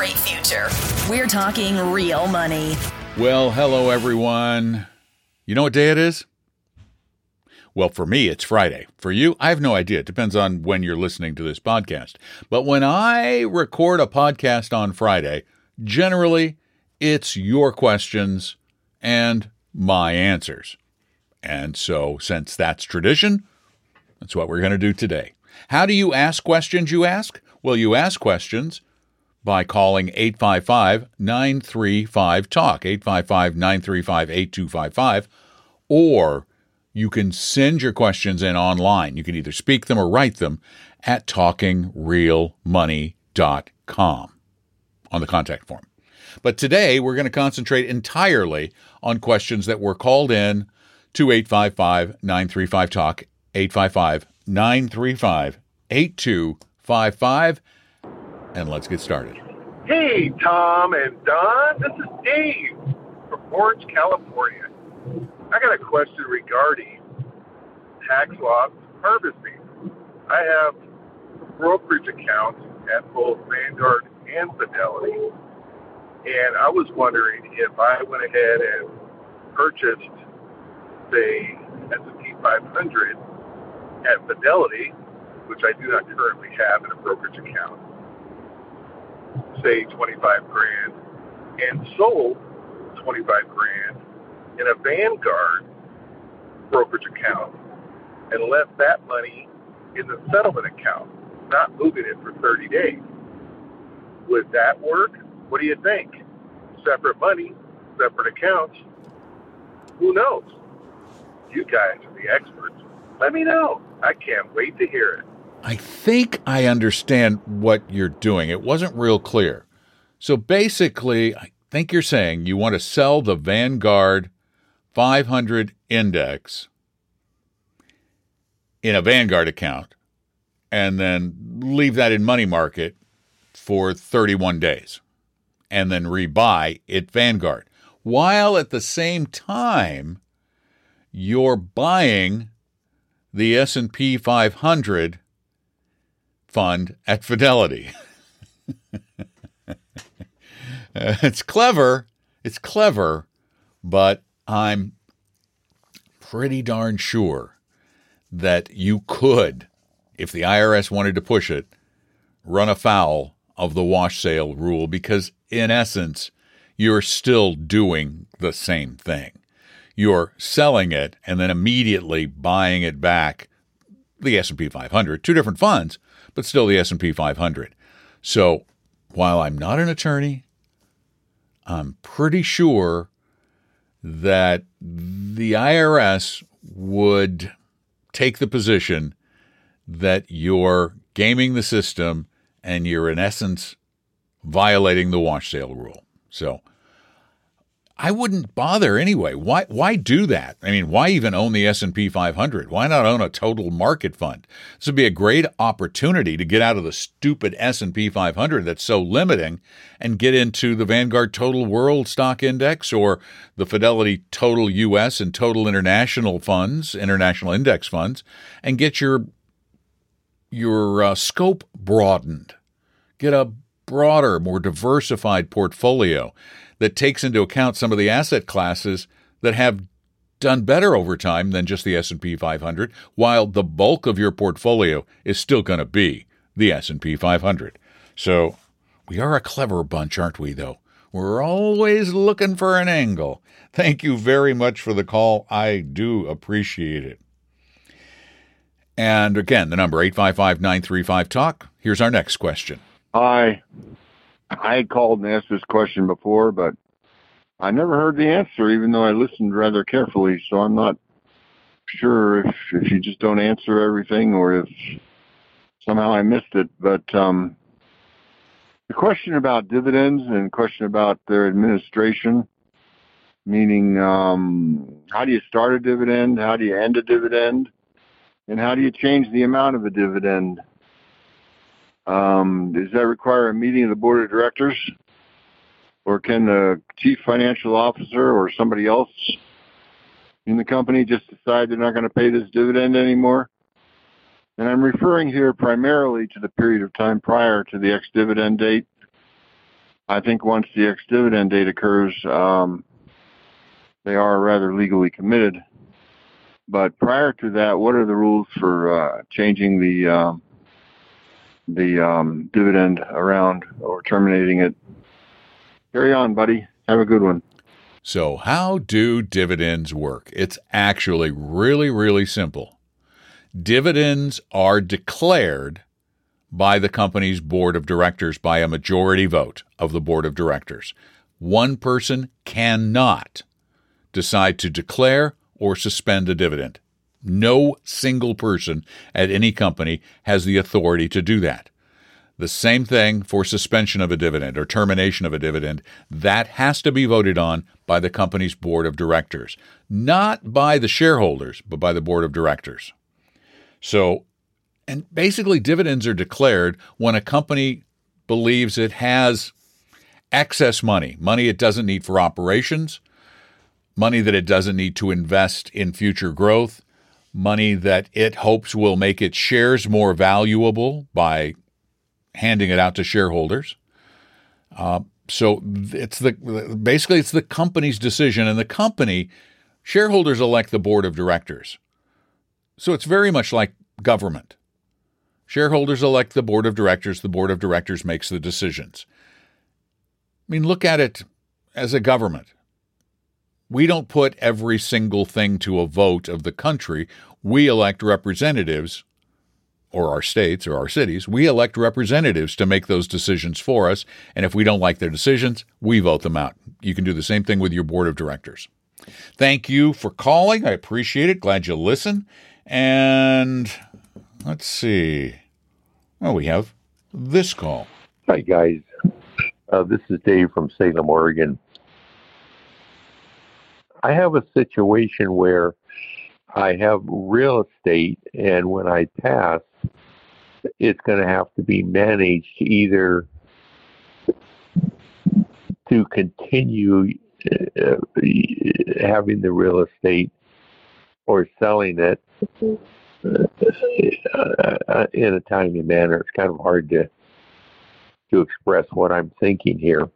Great future. We're talking real money. Well, hello, everyone. You know what day it is? Well, for me, it's Friday. For you, I have no idea. It depends on when you're listening to this podcast. But when I record a podcast on Friday, generally it's your questions and my answers. And so, since that's tradition, that's what we're going to do today. How do you ask questions, you ask? Well, you ask questions by calling 855 935 TALK, 855 935 8255, or you can send your questions in online. You can either speak them or write them at talkingrealmoney.com on the contact form. But today we're going to concentrate entirely on questions that were called in to 855 935 TALK, 855 935 8255. And let's get started. Hey, Tom and Don. This is Dave from Orange, California. I got a question regarding tax loss harvesting. I have brokerage accounts at both Vanguard and Fidelity, and I was wondering if I went ahead and purchased, say, S&P 500 at Fidelity, which I do not currently have in a brokerage account, say 25 grand, and sold 25 grand in a Vanguard brokerage account and left that money in the settlement account, not moving it for 30 days. Would that work? What do you think? Separate money, separate accounts. Who knows? You guys are the experts. Let me know. I can't wait to hear it. I think I understand what you're doing. It wasn't real clear. So basically, I think you're saying you want to sell the Vanguard 500 index in a Vanguard account and then leave that in money market for 31 days and then rebuy it Vanguard while at the same time you're buying the S&P 500 fund at Fidelity. it's clever. It's clever, but I'm pretty darn sure that you could, if the IRS wanted to push it, run afoul of the wash sale rule because, in essence, you're still doing the same thing. You're selling it and then immediately buying it back, the S&P 500, two different funds, but still the S&P 500. So, while I'm not an attorney, I'm pretty sure that the IRS would take the position that you're gaming the system and you're in essence violating the wash sale rule. So I wouldn't bother anyway. Why why do that? I mean, why even own the S&P 500? Why not own a total market fund? This would be a great opportunity to get out of the stupid S&P 500 that's so limiting and get into the Vanguard Total World Stock Index or the Fidelity Total US and Total International funds, international index funds and get your your uh, scope broadened. Get a broader, more diversified portfolio that takes into account some of the asset classes that have done better over time than just the S&P 500 while the bulk of your portfolio is still going to be the S&P 500. So, we are a clever bunch, aren't we though? We're always looking for an angle. Thank you very much for the call. I do appreciate it. And again, the number 855-935-TALK. Here's our next question. Hi. I had called and asked this question before, but I never heard the answer, even though I listened rather carefully. So I'm not sure if if you just don't answer everything or if somehow I missed it. But um, the question about dividends and question about their administration, meaning um, how do you start a dividend, how do you end a dividend, and how do you change the amount of a dividend? Um, does that require a meeting of the board of directors? Or can the chief financial officer or somebody else in the company just decide they're not going to pay this dividend anymore? And I'm referring here primarily to the period of time prior to the ex-dividend date. I think once the ex-dividend date occurs, um, they are rather legally committed. But prior to that, what are the rules for uh, changing the uh, the um, dividend around or terminating it? Carry on, buddy. Have a good one. So, how do dividends work? It's actually really, really simple. Dividends are declared by the company's board of directors by a majority vote of the board of directors. One person cannot decide to declare or suspend a dividend. No single person at any company has the authority to do that. The same thing for suspension of a dividend or termination of a dividend. That has to be voted on by the company's board of directors, not by the shareholders, but by the board of directors. So, and basically, dividends are declared when a company believes it has excess money, money it doesn't need for operations, money that it doesn't need to invest in future growth, money that it hopes will make its shares more valuable by handing it out to shareholders. Uh, so it's the basically it's the company's decision, and the company shareholders elect the board of directors. So it's very much like government. Shareholders elect the board of directors. The board of directors makes the decisions. I mean, look at it as a government. We don't put every single thing to a vote of the country. We elect representatives or our states or our cities, we elect representatives to make those decisions for us. And if we don't like their decisions, we vote them out. You can do the same thing with your board of directors. Thank you for calling. I appreciate it. Glad you listen. And let's see. Well, we have this call. Hi, guys. Uh, this is Dave from Salem, Oregon. I have a situation where I have real estate, and when I pass, it's going to have to be managed either to continue uh, having the real estate or selling it uh, in a timely manner. It's kind of hard to to express what I'm thinking here.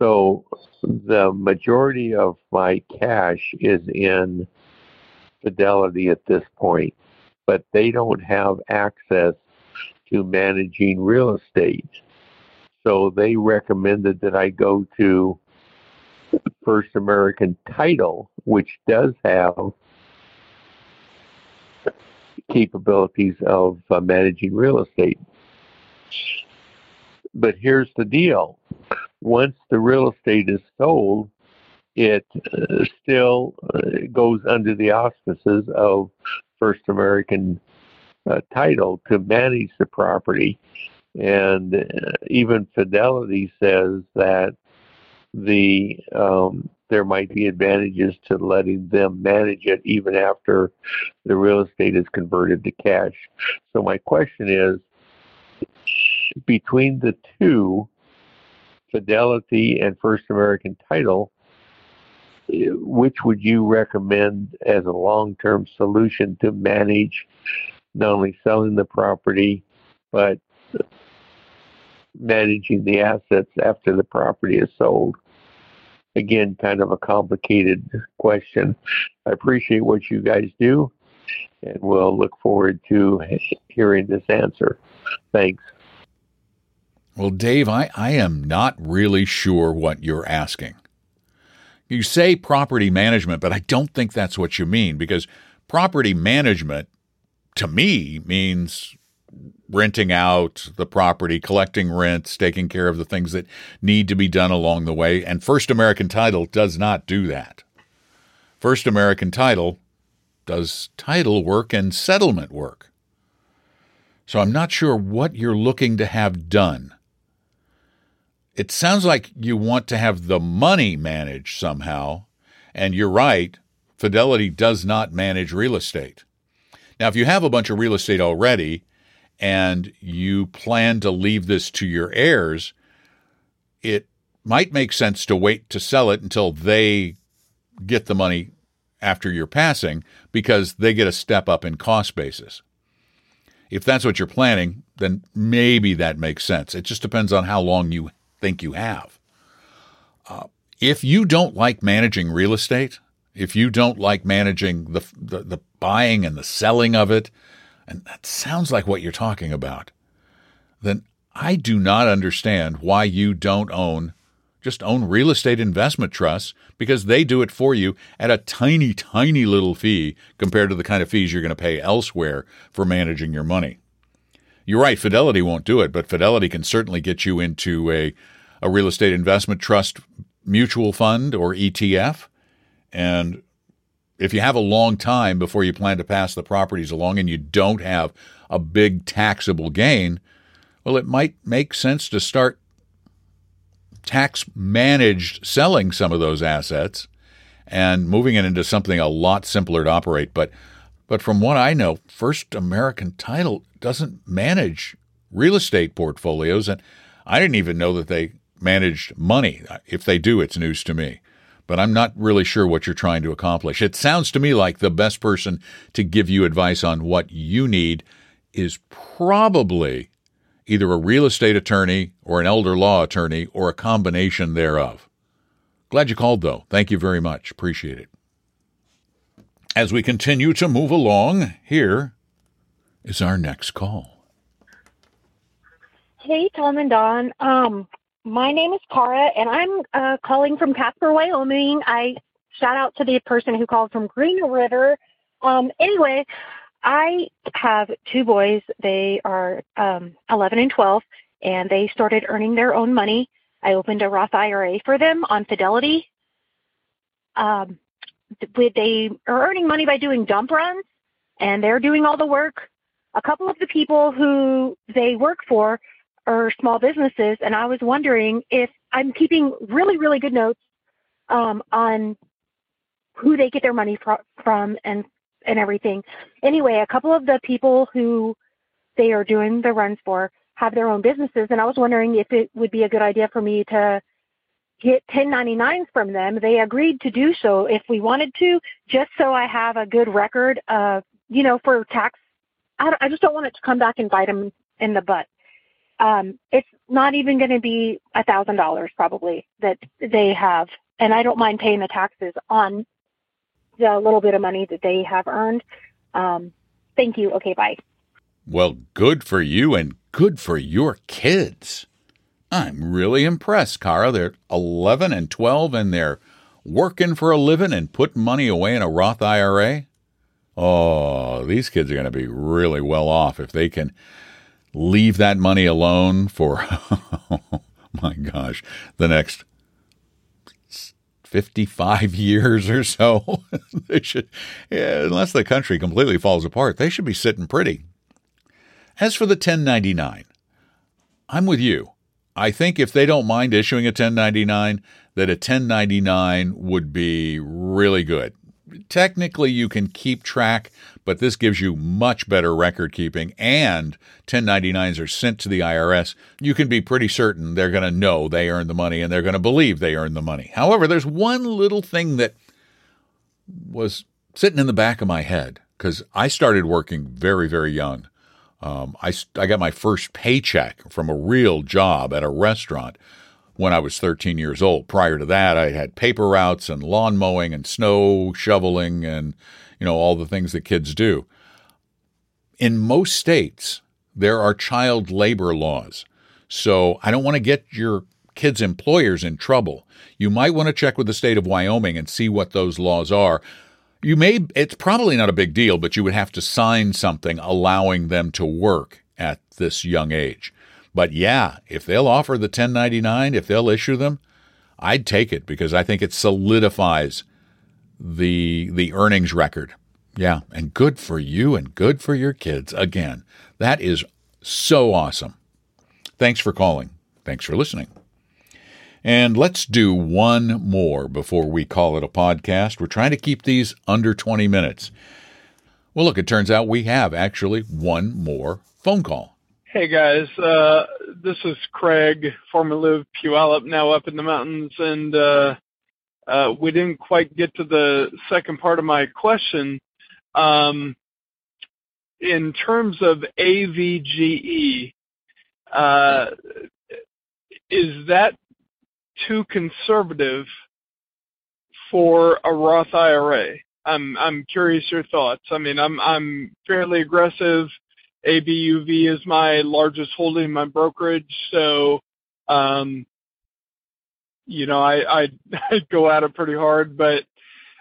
So the majority of my cash is in Fidelity at this point but they don't have access to managing real estate. So they recommended that I go to First American Title, which does have capabilities of uh, managing real estate. But here's the deal once the real estate is sold, it uh, still uh, goes under the auspices of First American uh, title to manage the property. And uh, even Fidelity says that the um, there might be advantages to letting them manage it even after the real estate is converted to cash. So my question is, between the two, Fidelity and First American Title, which would you recommend as a long-term solution to manage not only selling the property but managing the assets after the property is sold? Again, kind of a complicated question. I appreciate what you guys do, and we'll look forward to hearing this answer. Thanks. Well, Dave, I, I am not really sure what you're asking. You say property management, but I don't think that's what you mean because property management to me means renting out the property, collecting rents, taking care of the things that need to be done along the way. And First American Title does not do that. First American Title does title work and settlement work. So I'm not sure what you're looking to have done. It sounds like you want to have the money managed somehow, and you're right, Fidelity does not manage real estate. Now, if you have a bunch of real estate already and you plan to leave this to your heirs, it might make sense to wait to sell it until they get the money after your passing because they get a step up in cost basis. If that's what you're planning, then maybe that makes sense. It just depends on how long you think you have. Uh, if you don't like managing real estate, if you don't like managing the, the, the buying and the selling of it, and that sounds like what you're talking about, then I do not understand why you don't own just own real estate investment trusts because they do it for you at a tiny, tiny little fee compared to the kind of fees you're going to pay elsewhere for managing your money. You're right, Fidelity won't do it, but Fidelity can certainly get you into a, a real estate investment trust mutual fund or ETF. And if you have a long time before you plan to pass the properties along and you don't have a big taxable gain, well, it might make sense to start tax managed selling some of those assets and moving it into something a lot simpler to operate. But but from what I know, First American Title doesn't manage real estate portfolios, and I didn't even know that they managed money. If they do, it's news to me. But I'm not really sure what you're trying to accomplish. It sounds to me like the best person to give you advice on what you need is probably either a real estate attorney or an elder law attorney or a combination thereof. Glad you called, though. Thank you very much. Appreciate it. As we continue to move along, here is our next call. Hey, Tom and Don. Um, my name is Cara, and I'm uh, calling from Casper, Wyoming. I shout out to the person who called from Green River. Um, anyway, I have two boys. They are um, 11 and 12, and they started earning their own money. I opened a Roth IRA for them on Fidelity. Um, they are earning money by doing dump runs, and they're doing all the work. A couple of the people who they work for are small businesses, and I was wondering if I'm keeping really, really good notes um, on who they get their money fr- from and and everything. Anyway, a couple of the people who they are doing the runs for have their own businesses, and I was wondering if it would be a good idea for me to get 1099s from them. They agreed to do so if we wanted to, just so I have a good record of, you know, for tax. I, I just don't want it to come back and bite them in the butt. Um, it's not even going to be a thousand dollars probably that they have, and I don't mind paying the taxes on the little bit of money that they have earned. Um, thank you. Okay, bye. Well, good for you and good for your kids. I'm really impressed, Cara. They're 11 and 12 and they're working for a living and putting money away in a Roth IRA. Oh, these kids are going to be really well off if they can leave that money alone for, oh my gosh, the next 55 years or so. they should, yeah, unless the country completely falls apart, they should be sitting pretty. As for the 1099, I'm with you. I think if they don't mind issuing a 1099, that a 1099 would be really good technically you can keep track, but this gives you much better record keeping. And 1099s are sent to the IRS. You can be pretty certain they're going to know they earned the money and they're going to believe they earned the money. However, there's one little thing that was sitting in the back of my head because I started working very, very young. Um, I, I got my first paycheck from a real job at a restaurant when I was 13 years old. Prior to that, I had paper routes and lawn mowing and snow shoveling and, you know, all the things that kids do. In most states, there are child labor laws. So I don't want to get your kids' employers in trouble. You might want to check with the state of Wyoming and see what those laws are. You may, it's probably not a big deal, but you would have to sign something allowing them to work at this young age. But yeah, if they'll offer the 1099, if they'll issue them, I'd take it because I think it solidifies the the earnings record. Yeah, and good for you and good for your kids. Again, that is so awesome. Thanks for calling. Thanks for listening. And let's do one more before we call it a podcast. We're trying to keep these under 20 minutes. Well, look, it turns out we have actually one more phone call. Hey guys, uh, this is Craig, formerly of Puyallup, now up in the mountains, and uh, uh, we didn't quite get to the second part of my question. Um, in terms of AVGE, is that too conservative for a Roth IRA? I'm I'm curious your thoughts. I mean, I'm I'm fairly aggressive. AVUV is my largest holding in my brokerage, so um, you know I'd go at it pretty hard, but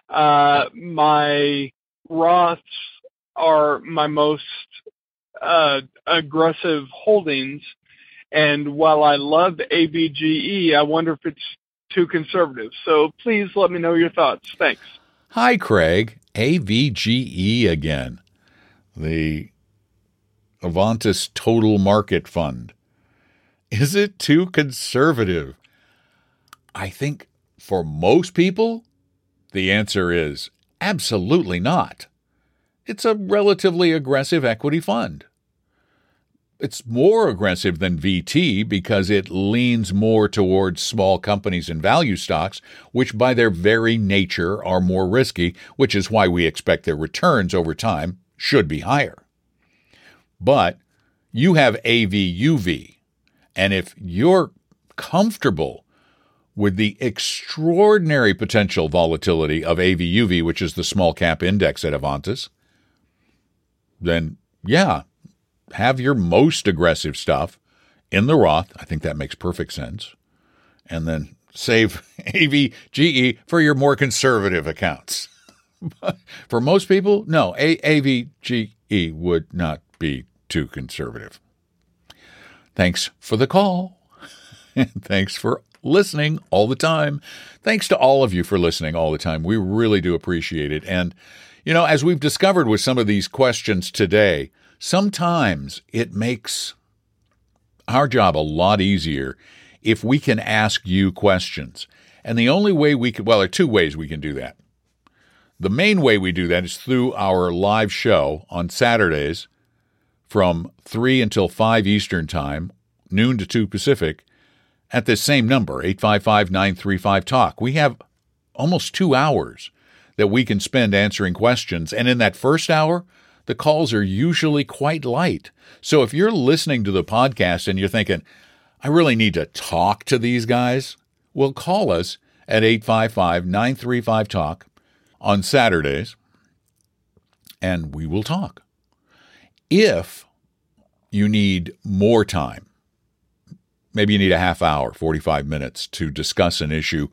uh, my Roths are my most uh, aggressive holdings. And while I love AVGE, I wonder if it's too conservative. So please let me know your thoughts. Thanks. Hi, Craig. AVGE again. The Avantis Total Market Fund. Is it too conservative? I think for most people, the answer is absolutely not. It's a relatively aggressive equity fund. It's more aggressive than VT because it leans more towards small companies and value stocks, which by their very nature are more risky, which is why we expect their returns over time should be higher. But you have AVUV, and if you're comfortable with the extraordinary potential volatility of AVUV, which is the small cap index at Avantis, then yeah, have your most aggressive stuff in the Roth. I think that makes perfect sense. And then save AVGE for your more conservative accounts. for most people, no, AVGE would not be too conservative. Thanks for the call. Thanks for listening all the time. Thanks to all of you for listening all the time. We really do appreciate it. And, you know, as we've discovered with some of these questions today, sometimes it makes our job a lot easier if we can ask you questions. And the only way we can, well, there are two ways we can do that. The main way we do that is through our live show on Saturdays from 3 until 5 Eastern Time, noon to 2 Pacific, at this same number, 855 935 Talk. We have almost two hours that we can spend answering questions. And in that first hour, the calls are usually quite light. So if you're listening to the podcast and you're thinking, I really need to talk to these guys, well, call us at 855 935 Talk on Saturdays and we will talk. If you need more time, maybe you need a half hour, 45 minutes to discuss an issue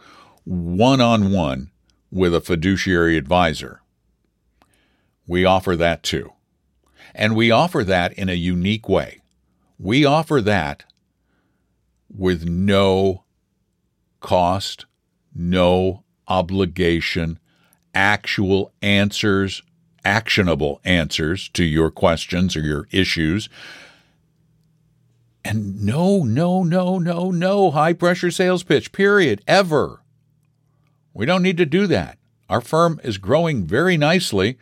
one on one with a fiduciary advisor we offer that too. And we offer that in a unique way. We offer that with no cost, no obligation, actual answers, actionable answers to your questions or your issues. And no, no, no, no, no high pressure sales pitch, period, ever. We don't need to do that. Our firm is growing very nicely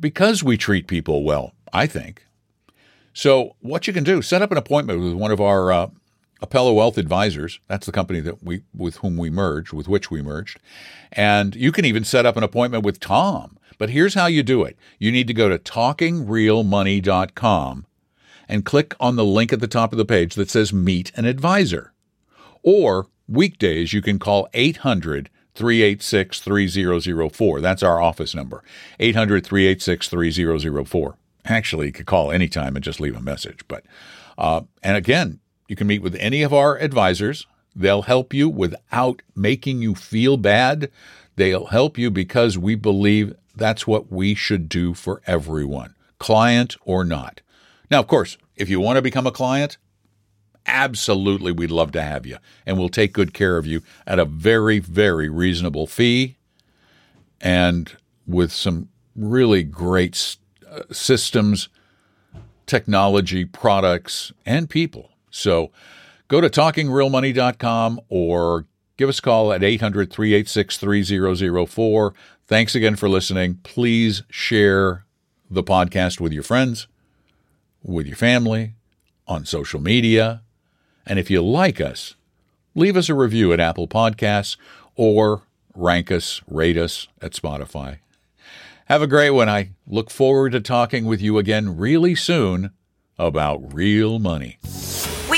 because we treat people well, I think. So, what you can do, set up an appointment with one of our uh, Apella Wealth advisors. That's the company that we with whom we merged, with which we merged. And you can even set up an appointment with Tom. But here's how you do it. You need to go to talkingrealmoney.com and click on the link at the top of the page that says meet an advisor. Or weekdays you can call 800 386 3004. That's our office number, 800 386 3004. Actually, you could call anytime and just leave a message. But, uh, and again, you can meet with any of our advisors. They'll help you without making you feel bad. They'll help you because we believe that's what we should do for everyone, client or not. Now, of course, if you want to become a client, absolutely we'd love to have you. And we'll take good care of you at a very, very reasonable fee and with some really great uh, systems, technology, products, and people. So go to talkingrealmoney.com or give us a call at 800 386 3004. Thanks again for listening. Please share the podcast with your friends, with your family, on social media. And if you like us, leave us a review at Apple Podcasts or rank us, rate us at Spotify. Have a great one. I look forward to talking with you again really soon about real money